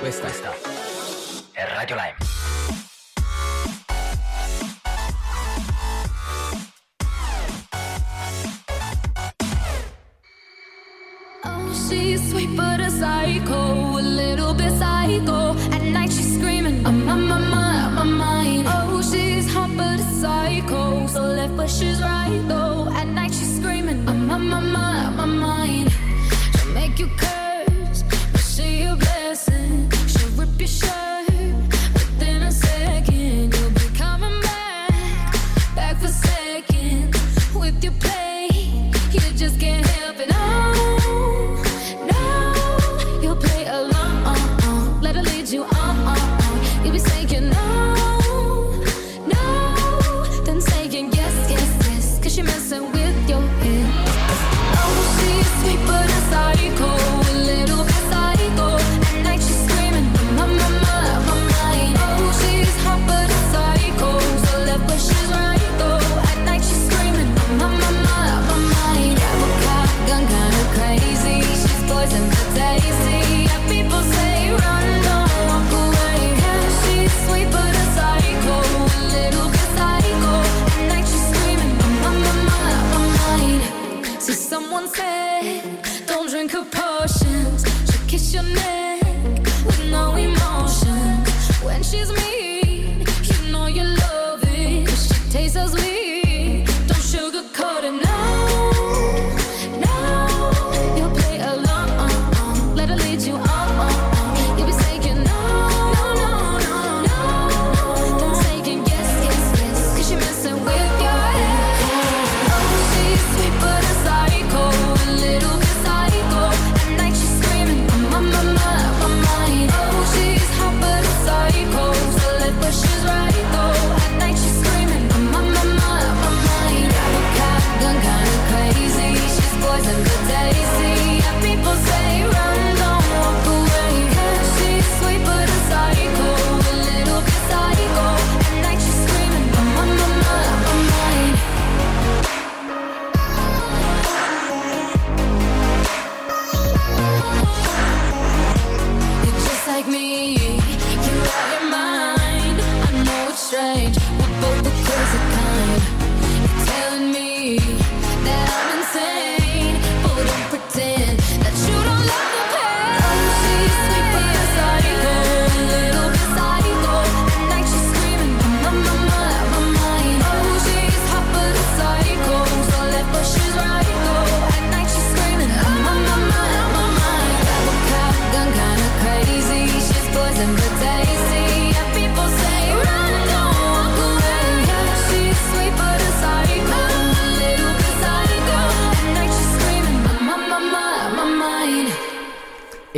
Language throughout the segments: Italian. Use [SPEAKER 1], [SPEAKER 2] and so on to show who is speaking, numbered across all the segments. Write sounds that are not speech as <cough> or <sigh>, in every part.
[SPEAKER 1] Questa è Radio Lime.
[SPEAKER 2] Oh, she's sweet but a psycho,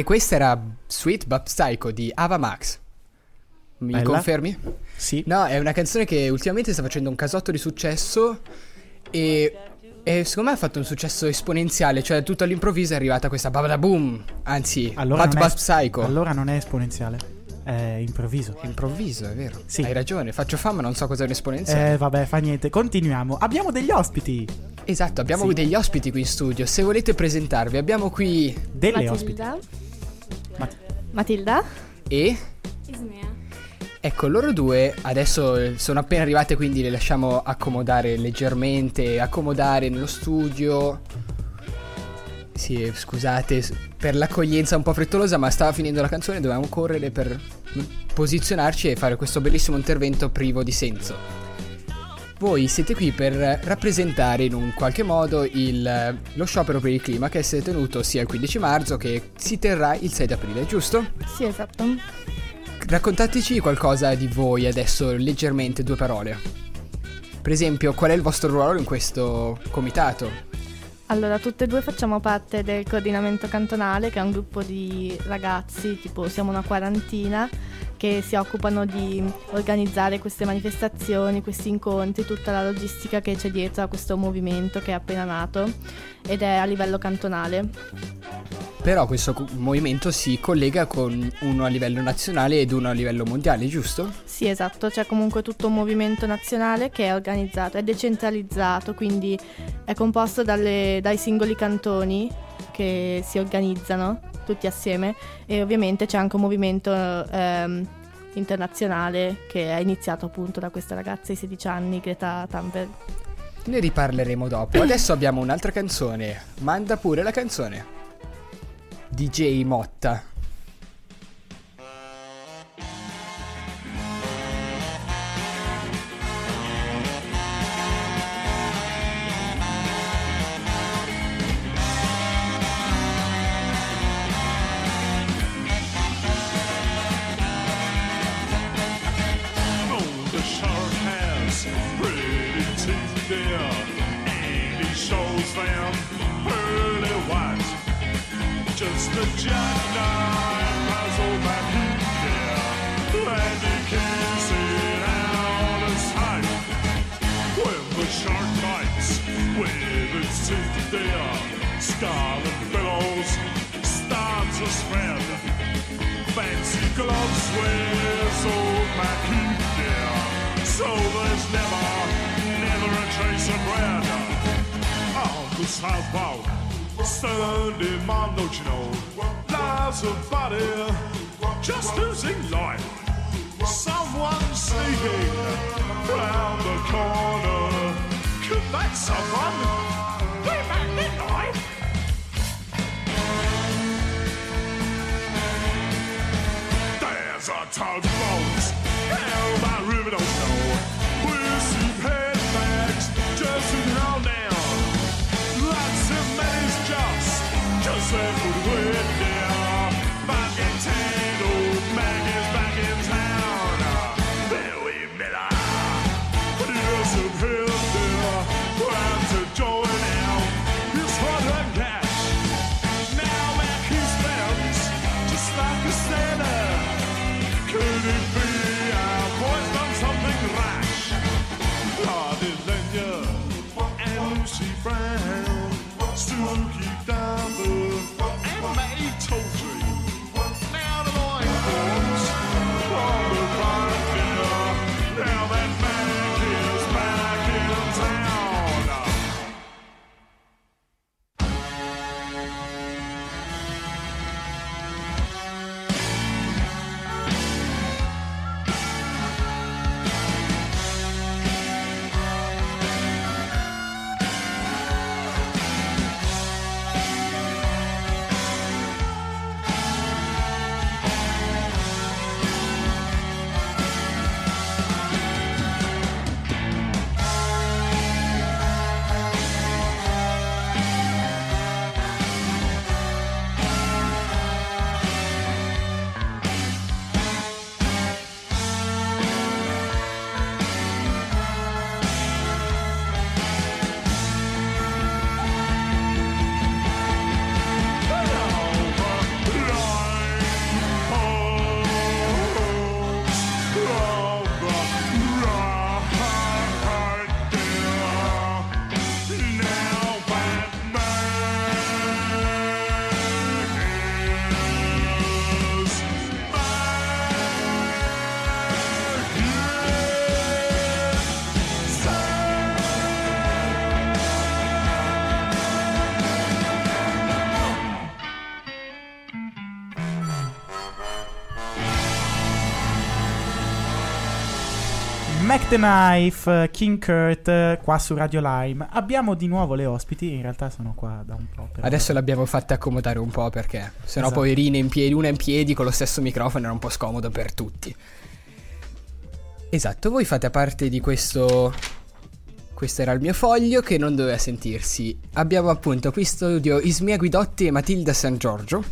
[SPEAKER 3] E questa era Sweet But Psycho di Ava Max. Mi
[SPEAKER 4] Bella.
[SPEAKER 3] confermi?
[SPEAKER 4] Sì.
[SPEAKER 3] No, è una canzone che ultimamente sta facendo un casotto di successo e, e secondo me ha fatto un successo esponenziale, cioè tutto all'improvviso è arrivata questa babada boom, anzi,
[SPEAKER 4] Allora è,
[SPEAKER 3] But Psycho.
[SPEAKER 4] allora non è esponenziale, è improvviso.
[SPEAKER 3] Improvviso, è vero.
[SPEAKER 4] Sì.
[SPEAKER 3] Hai ragione, faccio fama, non so cos'è un esponenziale.
[SPEAKER 4] Eh, vabbè, fa niente. Continuiamo. Abbiamo degli ospiti.
[SPEAKER 3] Esatto, abbiamo
[SPEAKER 4] sì.
[SPEAKER 3] degli ospiti qui in studio. Se volete presentarvi, abbiamo qui
[SPEAKER 4] Delle ospiti.
[SPEAKER 5] Matilda.
[SPEAKER 4] Mat-
[SPEAKER 5] Matilda.
[SPEAKER 3] e
[SPEAKER 5] Ismea.
[SPEAKER 3] Ecco, loro due adesso sono appena arrivate, quindi le lasciamo accomodare leggermente, accomodare nello studio. Sì, scusate per l'accoglienza un po' frettolosa, ma stava finendo la canzone, dovevamo correre per posizionarci e fare questo bellissimo intervento privo di senso. Voi siete qui per rappresentare in un qualche modo il- lo sciopero per il clima che si è tenuto sia il 15 marzo che si terrà il 6 aprile, giusto?
[SPEAKER 5] Sì, esatto.
[SPEAKER 3] Raccontateci qualcosa di voi adesso, leggermente, due parole. Per esempio, qual è il vostro ruolo in questo comitato?
[SPEAKER 5] Allora, tutte e due facciamo parte del coordinamento cantonale, che è un gruppo di ragazzi, tipo siamo una quarantina, che si occupano di organizzare queste manifestazioni, questi incontri, tutta la logistica che c'è dietro a questo movimento che è appena nato ed è a livello cantonale.
[SPEAKER 3] Però questo movimento si collega con uno a livello nazionale ed uno a livello mondiale, giusto?
[SPEAKER 5] Sì, esatto, c'è comunque tutto un movimento nazionale che è organizzato, è decentralizzato, quindi è composto dalle- dai singoli cantoni che si organizzano tutti assieme e ovviamente c'è anche un movimento ehm, internazionale che è iniziato appunto da questa ragazza di 16 anni, Greta Thunberg.
[SPEAKER 3] Ne riparleremo dopo. Adesso abbiamo un'altra canzone. Manda pure la canzone. DJ Motta.
[SPEAKER 6] as I tug bones. Mac the
[SPEAKER 4] Knife, King Kurt, eh, qua su Radio Lime. Abbiamo di nuovo le ospiti, in realtà sono qua da un po'. però-
[SPEAKER 3] Adesso l'abbiamo fatta accomodare un po' perché sennò
[SPEAKER 4] Esatto.
[SPEAKER 3] poverine in piedi, una in piedi con lo stesso microfono era un po' scomodo per tutti. Esatto, voi fate parte di questo questo era il mio foglio che non doveva sentirsi. Abbiamo appunto qui in studio Ismia Guidotti e Matilda San Giorgio.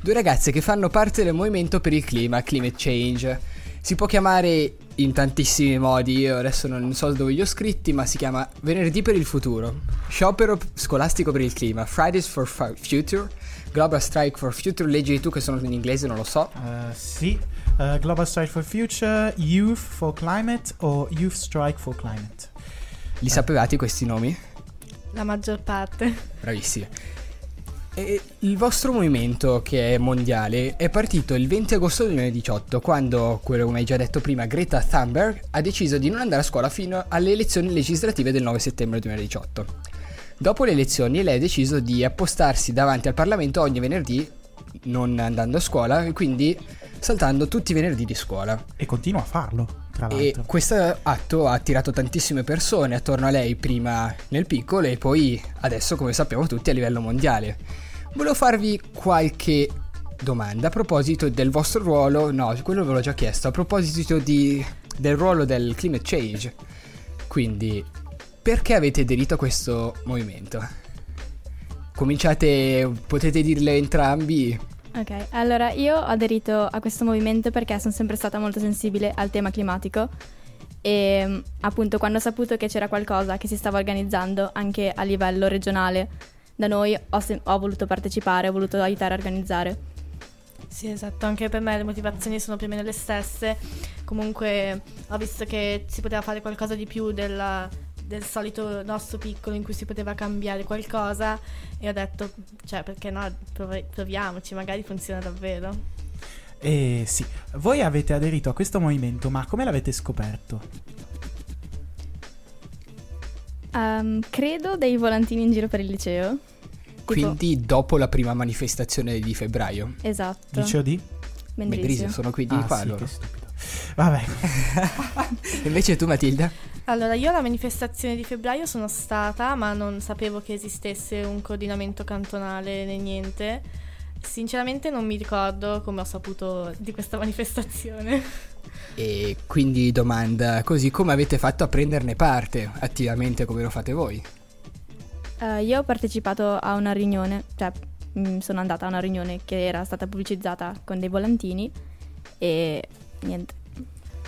[SPEAKER 3] Due ragazze che fanno parte del movimento per il clima, Climate Change. Si può chiamare in tantissimi modi, io adesso non so dove li ho scritti, ma si chiama Venerdì per il futuro, Sciopero scolastico per il clima, Fridays for Fu- Future, Global Strike for Future, leggi tu che sono in inglese, non lo so.
[SPEAKER 4] Eh, sì, eh, Global Strike for Future, Youth for Climate o Youth Strike for Climate.
[SPEAKER 3] Li sapevate questi nomi?
[SPEAKER 5] La maggior parte.
[SPEAKER 3] Bravissimi. E il vostro movimento, che è mondiale, è partito il 20 agosto 2018, quando, quello come hai già detto prima, Greta Thunberg ha deciso di non andare a scuola fino alle elezioni legislative del 9 settembre 2018. Dopo le elezioni lei ha deciso di appostarsi davanti al Parlamento ogni venerdì non andando a scuola e quindi saltando tutti i venerdì di scuola.
[SPEAKER 4] E continua a farlo, tra
[SPEAKER 3] E questo atto ha attirato tantissime persone attorno a lei, prima nel piccolo e poi adesso, come sappiamo tutti, a livello mondiale. Volevo farvi qualche domanda a proposito del vostro ruolo, no, quello ve l'ho già chiesto, a proposito di- del ruolo del climate change. Quindi, perché avete aderito a questo movimento? Cominciate, potete dirle entrambi.
[SPEAKER 7] Ok, allora io ho aderito a questo movimento perché sono sempre stata molto sensibile al tema climatico e mm, appunto quando ho saputo che c'era qualcosa che si stava organizzando anche a livello regionale da noi ho, sem- ho voluto partecipare, ho voluto aiutare a organizzare.
[SPEAKER 5] Sì, esatto, anche per me le motivazioni sono più o meno le stesse. Comunque ho visto che si poteva fare qualcosa di più della- del solito nostro piccolo in cui si poteva cambiare qualcosa e ho detto, cioè perché no, prov- proviamoci, magari funziona davvero.
[SPEAKER 4] Eh sì, voi avete aderito a questo movimento, ma come l'avete scoperto?
[SPEAKER 7] Ehm, credo dei volantini in giro per il liceo. Tipo-
[SPEAKER 3] Quindi, dopo la prima manifestazione di febbraio.
[SPEAKER 7] Esatto.
[SPEAKER 4] Liceo di?
[SPEAKER 3] Mendrisio,
[SPEAKER 7] Mendrisio.
[SPEAKER 3] sono qui di
[SPEAKER 4] Ah,
[SPEAKER 3] qua
[SPEAKER 4] sì,
[SPEAKER 3] loro.
[SPEAKER 4] che stupido. Vabbè, <laughs>
[SPEAKER 3] Invece tu, Matilda?
[SPEAKER 5] Allora, io alla manifestazione di febbraio sono stata, ma non sapevo che esistesse un coordinamento cantonale né niente. Sinceramente non mi ricordo come ho saputo di questa manifestazione. <laughs>
[SPEAKER 3] E quindi domanda, così come avete fatto a prenderne parte attivamente come lo fate voi?
[SPEAKER 7] Eh, io ho partecipato a una riunione, cioè mm, sono andata a una riunione che era stata pubblicizzata con dei volantini e niente.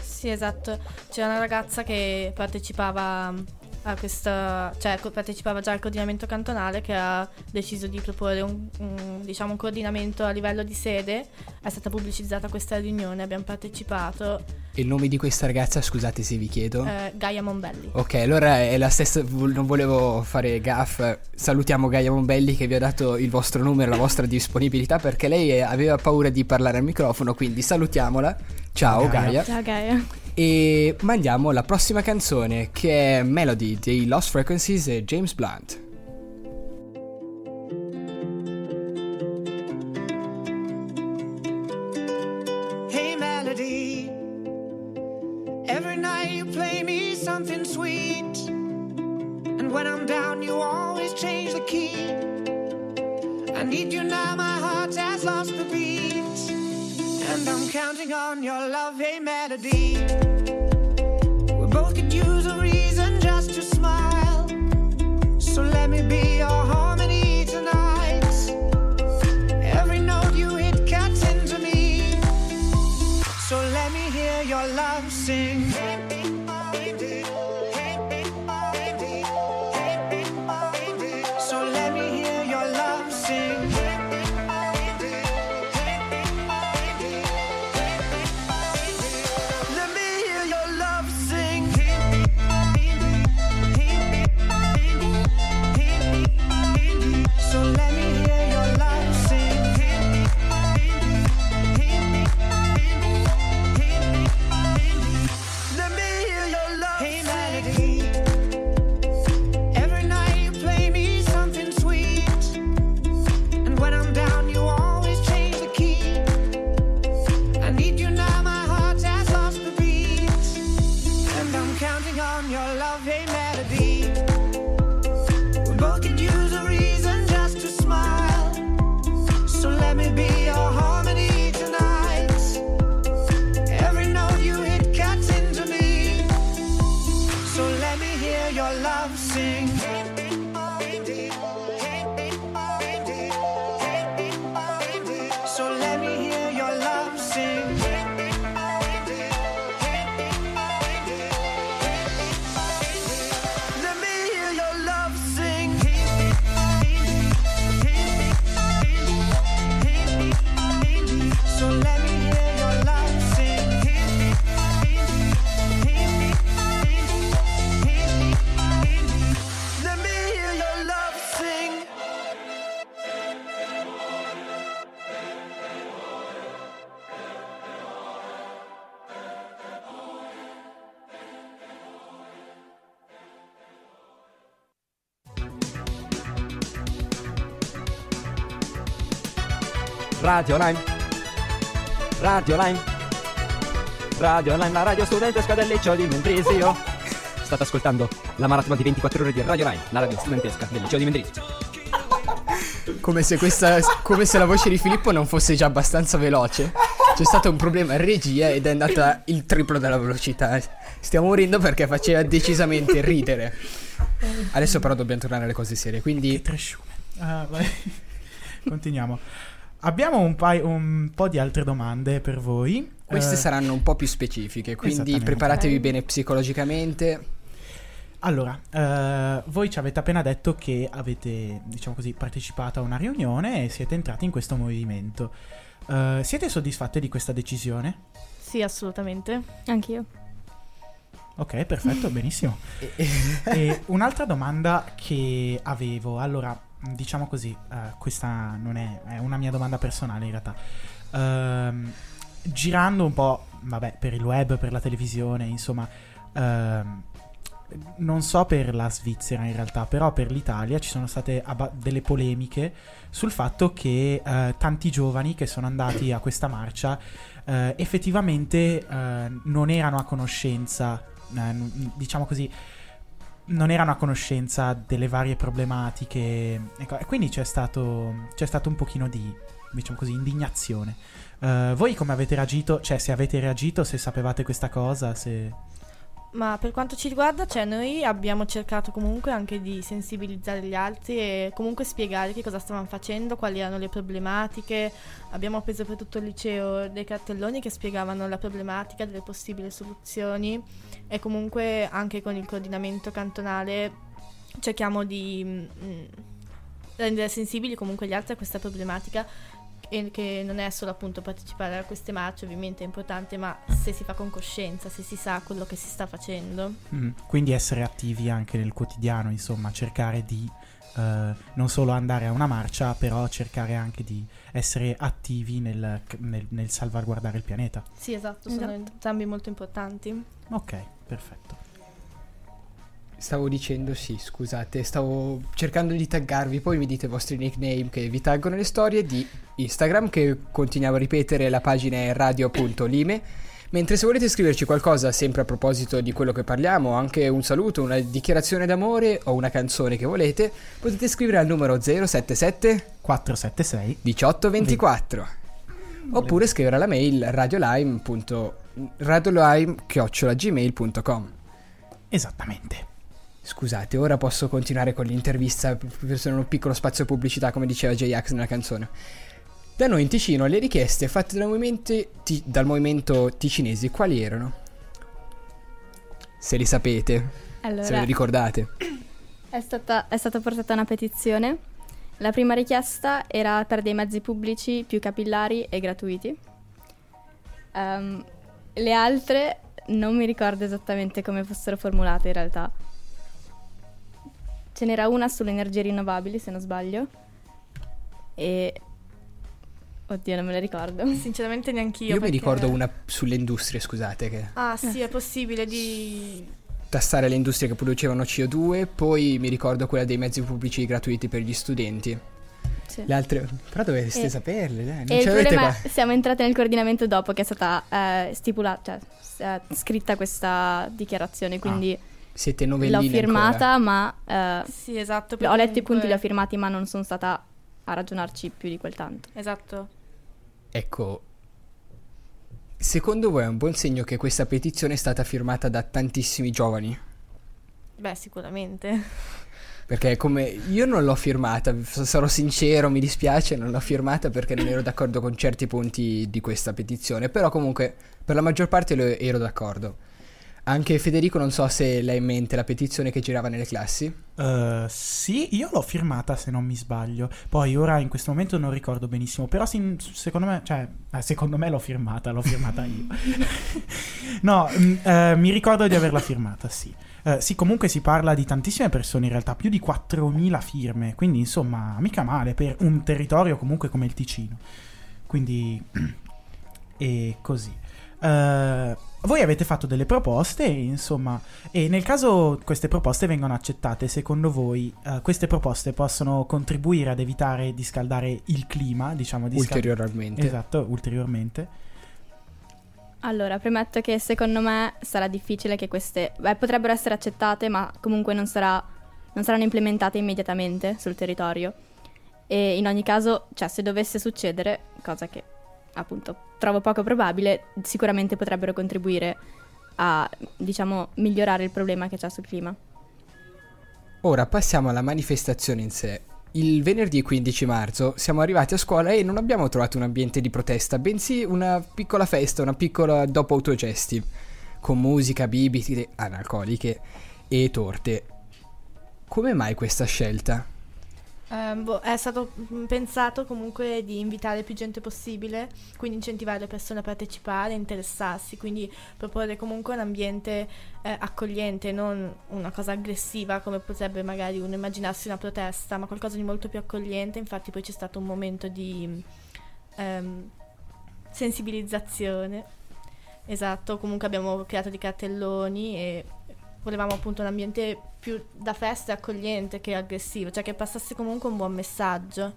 [SPEAKER 5] Sì, esatto. C'era una ragazza che partecipava a questa, cioè partecipava già al coordinamento cantonale che ha deciso di proporre un, un, diciamo, un coordinamento a livello di sede. È stata pubblicizzata questa riunione, abbiamo partecipato.
[SPEAKER 3] Il nome di questa ragazza, scusate se vi chiedo.
[SPEAKER 5] Eh, Gaia Monbelli.
[SPEAKER 3] Ok, allora è la stessa, non volevo fare gaff. Salutiamo Gaia Mombelli che vi ha dato il vostro numero, la vostra disponibilità perché lei aveva paura di parlare al microfono, quindi salutiamola. Ciao
[SPEAKER 4] Gaia.
[SPEAKER 3] Gaia.
[SPEAKER 7] Ciao Gaia.
[SPEAKER 3] E mandiamo la prossima canzone che è Melody dei Lost Frequencies e James Blunt.
[SPEAKER 8] Hey, Melody. Every night you play me something sweet. And when I'm down, you always change the key. I need you now, my heart has lost the beat. And I'm counting on your love, hey, Melody. We both could use a reason just to smile. So let me be your harmony tonight. Every note you hit cuts into me. So let me hear your love sing. hear your love sing.
[SPEAKER 9] Radio Lime. Radio Lime. Radio Lime, la radio studentesca del liceo di Mendrisio. State ascoltando la maratona di 24 ore di Radio Lime, la radio studentesca del liceo di Mendrisio.
[SPEAKER 3] Come se, questa, come se la voce di Filippo non fosse già abbastanza veloce. C'è stato un problema in regia ed è andata il triplo della velocità. Stiamo morendo perché faceva decisamente ridere. Adesso però dobbiamo tornare alle cose serie. Quindi
[SPEAKER 4] Tresciume. Ah, vai. Continuiamo. Abbiamo un, paio- un po' di altre domande per voi.
[SPEAKER 3] queste
[SPEAKER 4] Eh,
[SPEAKER 3] saranno un po' più specifiche. Quindi preparatevi bene psicologicamente.
[SPEAKER 4] Allora, eh, voi ci avete appena detto che avete, diciamo così, partecipato a una riunione e siete entrati in questo movimento. Eh, siete soddisfatti di questa decisione?
[SPEAKER 5] Sì, assolutamente.
[SPEAKER 7] Anch'io.
[SPEAKER 4] Ok, perfetto, <laughs> benissimo. E un'altra domanda che avevo, allora, diciamo così, eh, questa non è, è una mia domanda personale in realtà. Ehm, girando un po', vabbè, per il web, per la televisione, insomma, ehm, non so per la Svizzera in realtà, però per l'Italia ci sono state abba- delle polemiche sul fatto che eh, tanti giovani che sono andati a questa marcia eh, effettivamente non erano a conoscenza, diciamo così, non erano a conoscenza delle varie problematiche. Ecco, e quindi c'è stato, c'è stato un pochino di, diciamo così, indignazione. Eh, voi come avete reagito? Cioè, se avete reagito, se sapevate questa cosa, se...
[SPEAKER 5] Ma per quanto ci riguarda, cioè, noi abbiamo cercato comunque anche di sensibilizzare gli altri e comunque spiegare che cosa stavano facendo, quali erano le problematiche. Abbiamo preso per tutto il liceo dei cartelloni che spiegavano la problematica, delle possibili soluzioni e comunque anche con il coordinamento cantonale cerchiamo di mm, rendere sensibili comunque gli altri a questa problematica e che non è solo appunto partecipare a queste marce, ovviamente è importante, ma se si fa con coscienza, se si sa quello che si sta facendo.
[SPEAKER 4] Mm, Quindi essere attivi anche nel quotidiano, insomma, cercare di eh, non solo andare a una marcia, però cercare anche di essere attivi nel, nel- nel salvaguardare il pianeta.
[SPEAKER 5] Sì, esatto, sono
[SPEAKER 7] Esatto.
[SPEAKER 5] entrambi molto importanti.
[SPEAKER 4] Ok, perfetto.
[SPEAKER 3] Stavo dicendo sì, scusate, stavo cercando di taggarvi, poi mi dite i vostri nickname che vi taggono le storie di Instagram che continuiamo a ripetere, la pagina è radio.lime. Mentre se volete scriverci qualcosa sempre a proposito di quello che parliamo, anche un saluto, una dichiarazione d'amore o una canzone che volete, potete scrivere al numero 077
[SPEAKER 4] 476
[SPEAKER 3] 1824 oppure scrivere alla mail radiolime. radiolime.gmail.com
[SPEAKER 4] Esattamente.
[SPEAKER 3] Scusate, ora posso continuare con l'intervista per sono un piccolo spazio pubblicità, come diceva J-Ax nella canzone. Da noi in Ticino le richieste fatte dal movimento, ti- dal movimento ticinesi quali erano? Se li sapete, se
[SPEAKER 7] Allora,
[SPEAKER 3] li ricordate.
[SPEAKER 7] è stata, è stata portata una petizione. La prima richiesta era per dei mezzi pubblici più capillari e gratuiti. Ehm, le altre non mi ricordo esattamente come fossero formulate in realtà. Ce n'era una sulle energie rinnovabili, se non sbaglio. E... Oddio, non me la ricordo. <laughs>
[SPEAKER 5] Sinceramente neanch'io.
[SPEAKER 3] Io mi
[SPEAKER 5] perché-
[SPEAKER 3] ricordo una sulle industrie, scusate, che
[SPEAKER 5] Ah sì, è possibile di...
[SPEAKER 3] tassare le industrie che producevano CO2, poi mi ricordo quella dei mezzi pubblici gratuiti per gli studenti.
[SPEAKER 7] Sì.
[SPEAKER 3] Le altre, però dovreste
[SPEAKER 7] E-
[SPEAKER 3] saperle, dai. Non
[SPEAKER 7] E
[SPEAKER 3] ce l'avete qua.
[SPEAKER 7] siamo entrate nel coordinamento dopo che è stata eh, stipulata, cioè eh, scritta questa dichiarazione, quindi
[SPEAKER 3] Siete novelline
[SPEAKER 7] l'ho firmata,
[SPEAKER 3] ancora.
[SPEAKER 7] ma eh,
[SPEAKER 5] Sì, esatto.
[SPEAKER 7] ho letto i punti, li ho firmati, ma non sono stata a ragionarci più di quel tanto.
[SPEAKER 5] Esatto.
[SPEAKER 3] Ecco, secondo voi è un buon segno che questa petizione è stata firmata da tantissimi giovani?
[SPEAKER 5] Beh, sicuramente.
[SPEAKER 3] Perché come io non l'ho firmata, sarò sincero, mi dispiace, non l'ho firmata perché non ero d'accordo con certi punti di questa petizione, però comunque per la maggior parte ero d'accordo. Anche Federico non so se l'hai in mente la petizione che girava nelle classi.
[SPEAKER 4] Eh, sì, io l'ho firmata se non mi sbaglio. Poi ora in questo momento non ricordo benissimo. Però sin- secondo me, cioè, eh, secondo me l'ho firmata, l'ho firmata io. <laughs> no, mm, eh, mi ricordo di averla firmata, sì. Eh, sì, comunque si parla di tantissime persone, in realtà più di 4.000 firme. Quindi, insomma, mica male per un territorio comunque come il Ticino. Quindi, <clears throat> e così. Eh, voi avete fatto delle proposte, insomma, e nel caso queste proposte vengano accettate, secondo voi eh, queste proposte possono contribuire ad evitare di scaldare il clima, diciamo di scal-
[SPEAKER 3] Ulteriormente.
[SPEAKER 4] Esatto, ulteriormente.
[SPEAKER 7] Allora, premetto che secondo me sarà difficile che queste beh, potrebbero essere accettate, ma comunque non, sarà- non saranno implementate immediatamente sul territorio. E in ogni caso, cioè, se dovesse succedere, cosa che appunto trovo poco probabile, sicuramente potrebbero contribuire a, diciamo, migliorare il problema che c'è sul clima.
[SPEAKER 3] Ora passiamo alla manifestazione in sé. Il venerdì 15 marzo siamo arrivati a scuola e non abbiamo trovato un ambiente di protesta, bensì una piccola festa, una piccola dopo autogesti, con musica, bibite analcoliche e torte. Come mai questa scelta?
[SPEAKER 5] Ehm, boh, è stato mm, pensato comunque di invitare più gente possibile, quindi incentivare le persone a partecipare, interessarsi, quindi proporre comunque un ambiente eh, accogliente, non una cosa aggressiva come potrebbe magari uno immaginarsi una protesta, ma qualcosa di molto più accogliente. Infatti poi c'è stato un momento di ehm, sensibilizzazione. Esatto, comunque abbiamo creato dei cartelloni e volevamo appunto un ambiente più da festa e accogliente che aggressivo, cioè che passasse comunque un buon messaggio.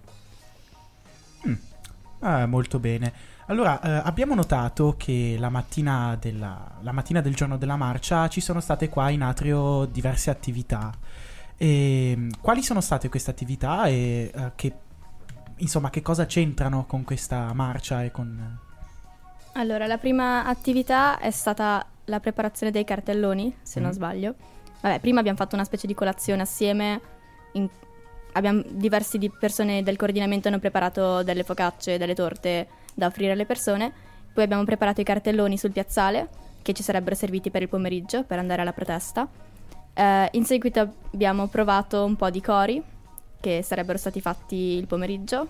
[SPEAKER 4] Ah, molto bene. Allora, eh, abbiamo notato che la mattina, della- la mattina del giorno della marcia ci sono state qua in atrio diverse attività. E, mm, quali sono state queste attività e eh, che, insomma, che cosa c'entrano con questa marcia e con...
[SPEAKER 7] Allora, la prima attività è stata la preparazione dei cartelloni, se non
[SPEAKER 4] Mhm.
[SPEAKER 7] sbaglio. Vabbè, prima abbiamo fatto una specie di colazione assieme. in- abbiamo diversi di persone del coordinamento hanno preparato delle focacce, delle torte da offrire alle persone. Poi abbiamo preparato i cartelloni sul piazzale che ci sarebbero serviti per il pomeriggio per andare alla protesta. Eh, in seguito abbiamo provato un po' di cori che sarebbero stati fatti il pomeriggio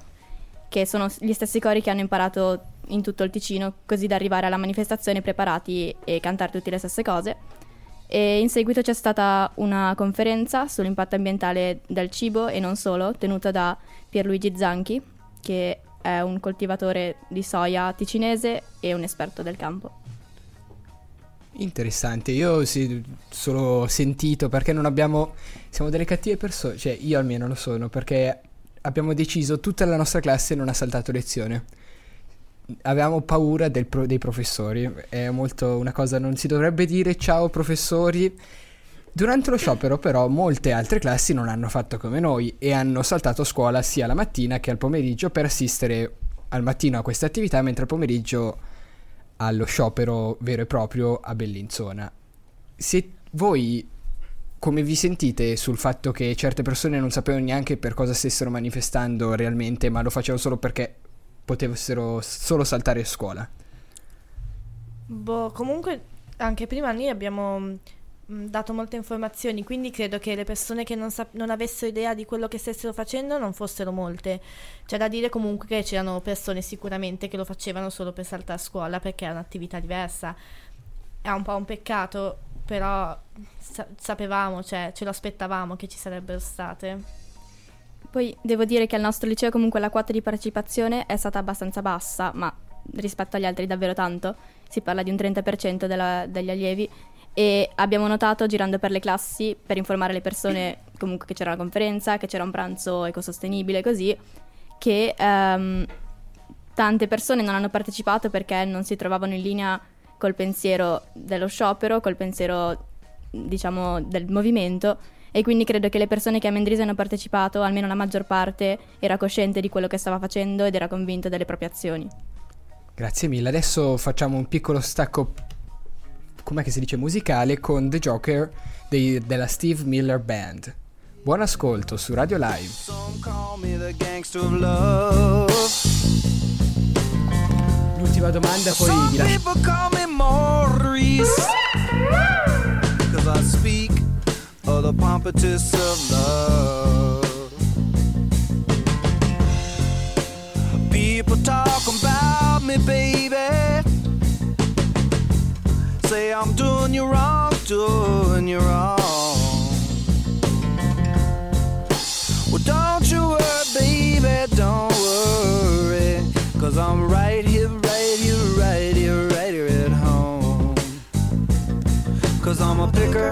[SPEAKER 7] che sono gli stessi cori che hanno imparato in tutto il Ticino, così da arrivare alla manifestazione preparati e cantare tutte le stesse cose. E in seguito c'è stata una conferenza sull'impatto ambientale del cibo e non solo, tenuta da Pierluigi Zanchi, che è un coltivatore di soia ticinese e un esperto del campo.
[SPEAKER 3] Interessante, io sì, solo sentito perché non abbiamo... Siamo delle cattive persone, cioè io almeno lo sono, perché abbiamo deciso, tutta la nostra classe non ha saltato lezione. Avevamo paura pro- dei professori, è molto una cosa, non si dovrebbe dire ciao professori. Durante lo sciopero però molte altre classi non hanno fatto come noi e hanno saltato scuola sia la mattina che al pomeriggio per assistere al mattino a queste attività mentre al pomeriggio allo sciopero vero e proprio a Bellinzona. Se voi come vi sentite sul fatto che certe persone non sapevano neanche per cosa stessero manifestando realmente, ma lo facevano solo perché potessero solo saltare scuola?
[SPEAKER 5] Boh, comunque anche prima noi abbiamo mh, dato molte informazioni, quindi credo che le persone che non, sap- non avessero idea di quello che stessero facendo non fossero molte. C'è da dire comunque che c'erano persone sicuramente che lo facevano solo per saltare a scuola perché è un'attività diversa. È un po' un peccato, però sa- sapevamo, cioè ce lo aspettavamo che ci sarebbero state.
[SPEAKER 7] Poi devo dire che al nostro liceo comunque la quota di partecipazione è stata abbastanza bassa, ma rispetto agli altri davvero tanto. Si parla di un 30% della- degli allievi e abbiamo notato girando per le classi per informare le persone comunque che c'era una conferenza, che c'era un pranzo ecosostenibile così, che ehm, tante persone non hanno partecipato perché non si trovavano in linea col pensiero dello sciopero, col pensiero diciamo del movimento e quindi credo che le persone che a Mendrisi hanno partecipato, almeno la maggior parte, era cosciente di quello che stava facendo ed era convinto delle proprie azioni.
[SPEAKER 3] Grazie mille. Adesso facciamo un piccolo stacco, com'è che si dice, musicale con The Joker dei- della Steve Miller Band. Buon ascolto su Radio Live. L'ultima domanda, poi vi lascio.
[SPEAKER 10] Cause the pompatus of love. People talk about me, baby. Say I'm doing you wrong, doing you wrong. Well, don't you worry, baby, don't worry. Cause I'm right here, right here, right here, right here at home. I'm a picker,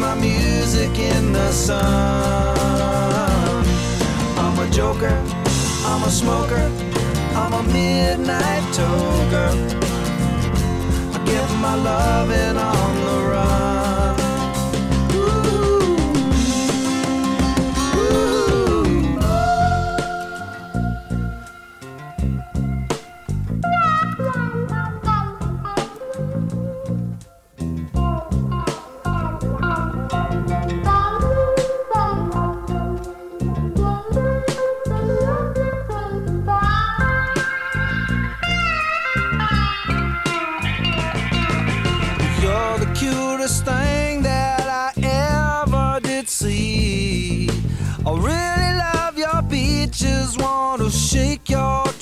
[SPEAKER 10] My music in the sun. I'm a joker, I'm a smoker, I'm a midnight toker. I get my loving on the run.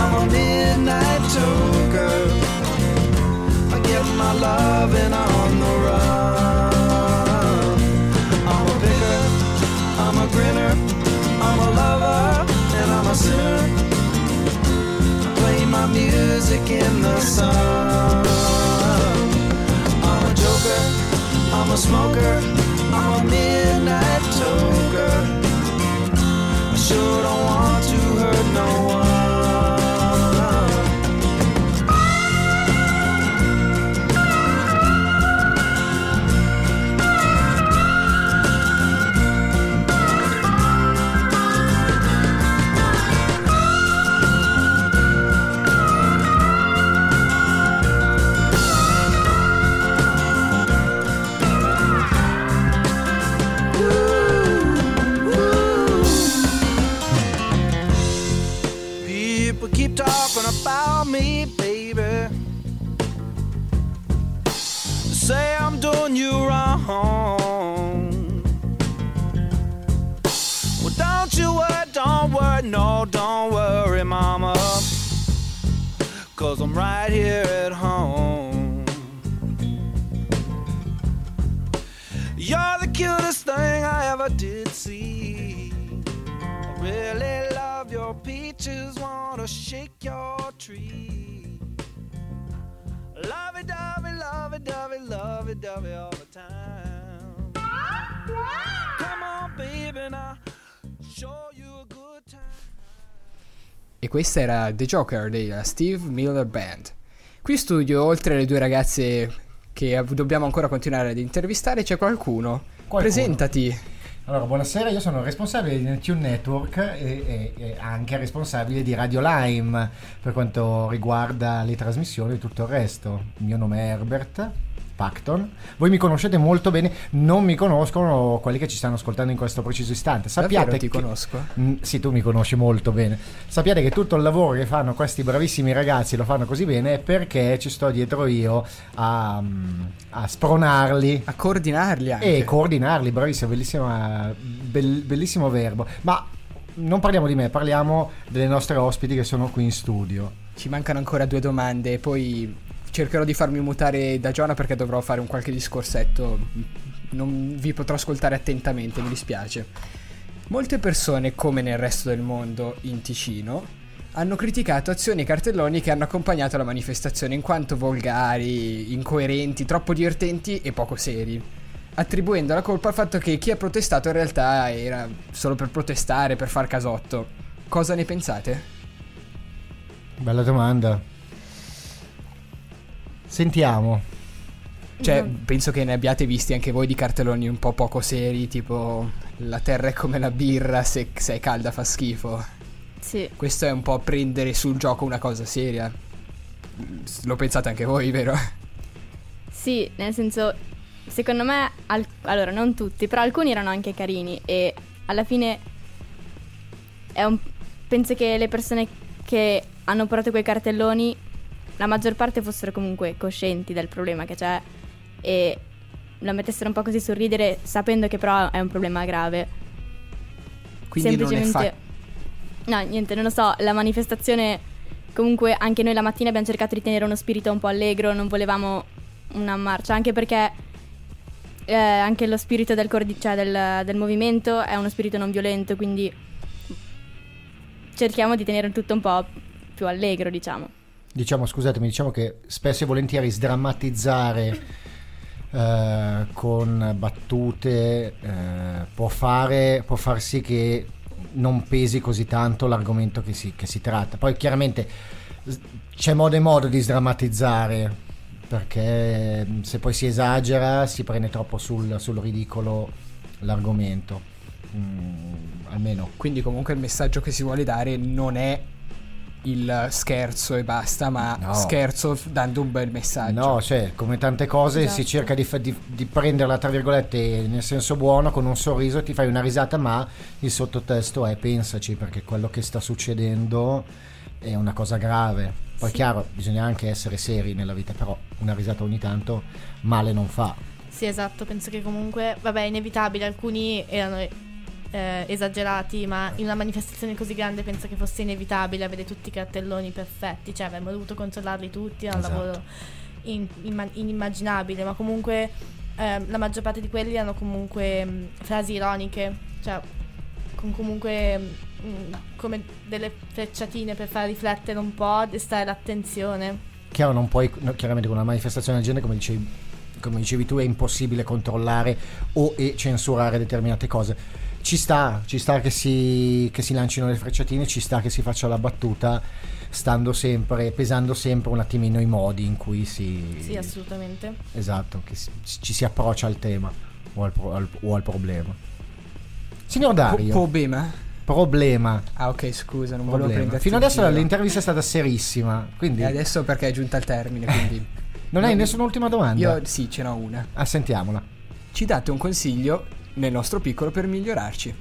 [SPEAKER 10] I'm a midnight toker. I get my loving on the run. I'm a picker, I'm a grinner, I'm a lover, and I'm a sinner. I play my music in the sun. I'm a joker, I'm a smoker, I'm a midnight toker. I sure don't want to hurt no one. Love it, dovey all the time. Come on, baby, now show you a good time.
[SPEAKER 3] E questa era The Joker della Steve Miller Band. Qui in studio, oltre alle due ragazze che dobbiamo ancora continuare ad intervistare, c'è qualcuno. Presentati.
[SPEAKER 11] Allora, buonasera, io sono responsabile di Netune Network e, e- e anche responsabile di Radio Lime per quanto riguarda le trasmissioni e tutto il resto. Il mio nome è Herbert Pacton. Voi mi conoscete molto bene, non mi conoscono quelli che ci stanno ascoltando in questo preciso istante. Sappiate
[SPEAKER 3] Davvero ti
[SPEAKER 11] che-
[SPEAKER 3] conosco?
[SPEAKER 11] Mm, sì, tu mi conosci molto bene. Sappiate che tutto il lavoro che fanno questi bravissimi ragazzi lo fanno così bene perché ci sto dietro io a, mm, a spronarli.
[SPEAKER 3] A coordinarli anche.
[SPEAKER 11] E coordinarli, bravissimo, bellissima- bel- bellissimo verbo. Ma non parliamo di me, parliamo delle nostre ospiti che sono qui in studio.
[SPEAKER 3] Ci mancano ancora due domande, poi cercherò di farmi mutare da Giona perché dovrò fare un qualche discorsetto. Non vi potrò ascoltare attentamente, mi dispiace. Molte persone, come nel resto del mondo in Ticino, hanno criticato azioni e cartelloni che hanno accompagnato la manifestazione in quanto volgari, incoerenti, troppo divertenti e poco seri, attribuendo la colpa al fatto che chi ha protestato in realtà era solo per protestare, per far casotto. Cosa ne pensate?
[SPEAKER 11] Bella domanda. Sentiamo.
[SPEAKER 3] Cioè, penso che ne abbiate visti anche voi di cartelloni un po' poco seri, tipo La terra è come la birra, se, se è calda fa schifo.
[SPEAKER 7] Sì.
[SPEAKER 3] Questo è un po' prendere sul gioco una cosa seria. Lo pensate anche voi, vero?
[SPEAKER 7] Sì, nel senso, secondo me, al- allora non tutti, però alcuni erano anche carini e alla fine è un- penso che le persone che hanno portato quei cartelloni, la maggior parte fossero comunque coscienti del problema che c'è e lo mettessero un po' così sul ridere sapendo che però è un problema grave.
[SPEAKER 3] Quindi non è fa-
[SPEAKER 7] No, niente, non lo so, la manifestazione comunque anche noi la mattina abbiamo cercato di tenere uno spirito un po' allegro, non volevamo una marcia, anche perché eh, anche lo spirito del, cordi- cioè del, del movimento è uno spirito non violento, quindi cerchiamo di tenere tutto un po' più allegro, diciamo.
[SPEAKER 11] Diciamo, scusatemi, diciamo che spesso e volentieri sdrammatizzare eh, con battute eh, può, fare, può far sì che non pesi così tanto l'argomento che si, che si tratta. Poi chiaramente c'è modo e modo di sdrammatizzare perché mm, se poi si esagera si prende troppo sul, sul ridicolo l'argomento. Mm, almeno
[SPEAKER 3] Quindi comunque il messaggio che si vuole dare non è il scherzo e basta, ma
[SPEAKER 11] No.
[SPEAKER 3] scherzo dando un bel messaggio.
[SPEAKER 11] No, cioè, come tante cose
[SPEAKER 3] Esatto.
[SPEAKER 11] si cerca di, fa- di- di prenderla, tra virgolette, nel senso buono, con un sorriso, ti fai una risata, ma il sottotesto è pensaci, perché quello che sta succedendo è una cosa grave. Poi
[SPEAKER 5] Sì.
[SPEAKER 11] chiaro, bisogna anche essere seri nella vita, però una risata ogni tanto male non fa.
[SPEAKER 5] Sì, esatto, penso che comunque, vabbè, è inevitabile, alcuni erano eh, esagerati, ma in una manifestazione così grande penso che fosse inevitabile avere tutti i cartelloni perfetti, cioè avremmo dovuto controllarli tutti, è un
[SPEAKER 11] Esatto.
[SPEAKER 5] lavoro in- imma- inimmaginabile, ma comunque ehm, la maggior parte di quelli hanno comunque mh, frasi ironiche, cioè con comunque mh, come delle frecciatine per far riflettere un po', destare l'attenzione.
[SPEAKER 11] Chiaro, non puoi, no, chiaramente con una manifestazione del genere, come dicevi, come dicevi tu, è impossibile controllare o e censurare determinate cose. Ci sta, ci sta che si, che si lancino le frecciatine, ci sta che si faccia la battuta, stando sempre, pesando sempre un attimino i modi in cui si...
[SPEAKER 5] Sì, assolutamente.
[SPEAKER 11] Esatto, che si- ci si approccia al tema o al, pro- al- o al problema. Signor Dario,
[SPEAKER 3] problema?
[SPEAKER 11] problema.
[SPEAKER 3] Ah, ok, scusa, non volevo
[SPEAKER 11] problema.
[SPEAKER 3] prenderti
[SPEAKER 11] Fino
[SPEAKER 3] in
[SPEAKER 11] adesso
[SPEAKER 3] giro.
[SPEAKER 11] l'intervista è stata serissima, quindi
[SPEAKER 3] E adesso perché è giunta al termine, quindi...
[SPEAKER 11] non hai nessuna ultima domanda?
[SPEAKER 3] Io sì, ce n'ho una.
[SPEAKER 11] Ah, sentiamola.
[SPEAKER 3] Ci date un consiglio nel nostro piccolo per migliorarci.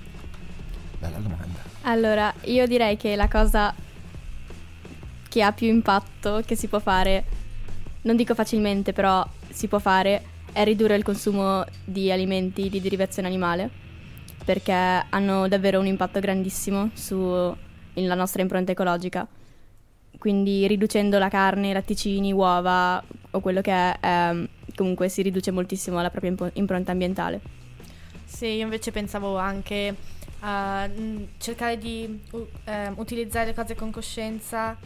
[SPEAKER 11] Bella domanda.
[SPEAKER 7] Allora, io direi che la cosa che ha più impatto che si può fare, non dico facilmente, però si può fare, è ridurre il consumo di alimenti di derivazione animale, perché hanno davvero un impatto grandissimo sulla nostra impronta ecologica. Quindi riducendo la carne, i latticini, uova o quello che è, ehm, comunque si riduce moltissimo la propria impo- impronta ambientale.
[SPEAKER 5] Sì, io invece pensavo anche a mm, cercare di u- ehm, utilizzare le cose con coscienza,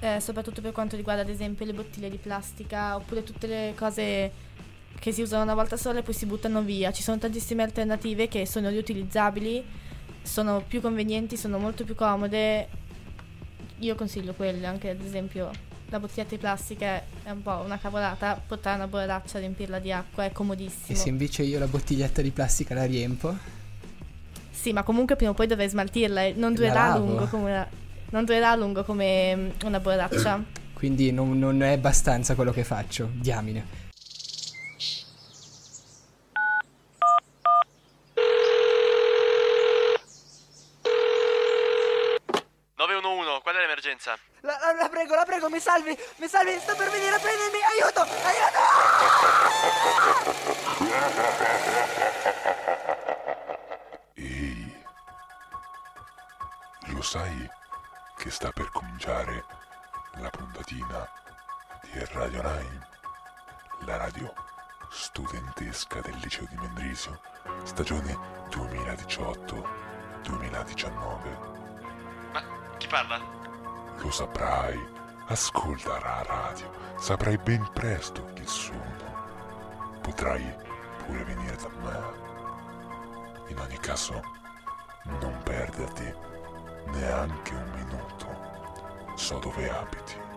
[SPEAKER 5] eh, soprattutto per quanto riguarda ad esempio le bottiglie di plastica oppure tutte le cose che si usano una volta sola e poi si buttano via. Ci sono tantissime alternative che sono riutilizzabili, sono più convenienti, sono molto più comode. Io consiglio quelle, anche ad esempio la bottiglietta di plastica è un po' una cavolata, portare una borraccia, riempirla di acqua è comodissimo.
[SPEAKER 3] E se invece io la bottiglietta di plastica la riempo?
[SPEAKER 5] Sì, ma comunque prima o poi dovrei smaltirla e non durerà a lungo come una, non durerà a lungo come mm, una borraccia.
[SPEAKER 3] Quindi non, non è abbastanza quello che faccio. Diamine.
[SPEAKER 12] 911, qual è l'emergenza?
[SPEAKER 13] La, la- la prego, la prego, mi salvi, mi salvi, sto per venire a prendermi, aiuto, aiuto!
[SPEAKER 6] Ehi, lo sai che sta per cominciare la puntatina di Radio 9, la radio studentesca del liceo di Mendrisio, stagione 2018-2019.
[SPEAKER 12] Chi parla?
[SPEAKER 6] Lo saprai, ascolta la radio, saprai ben presto chi sono. Potrai pure venire da me. In ogni caso, non perderti neanche un minuto. So dove abiti.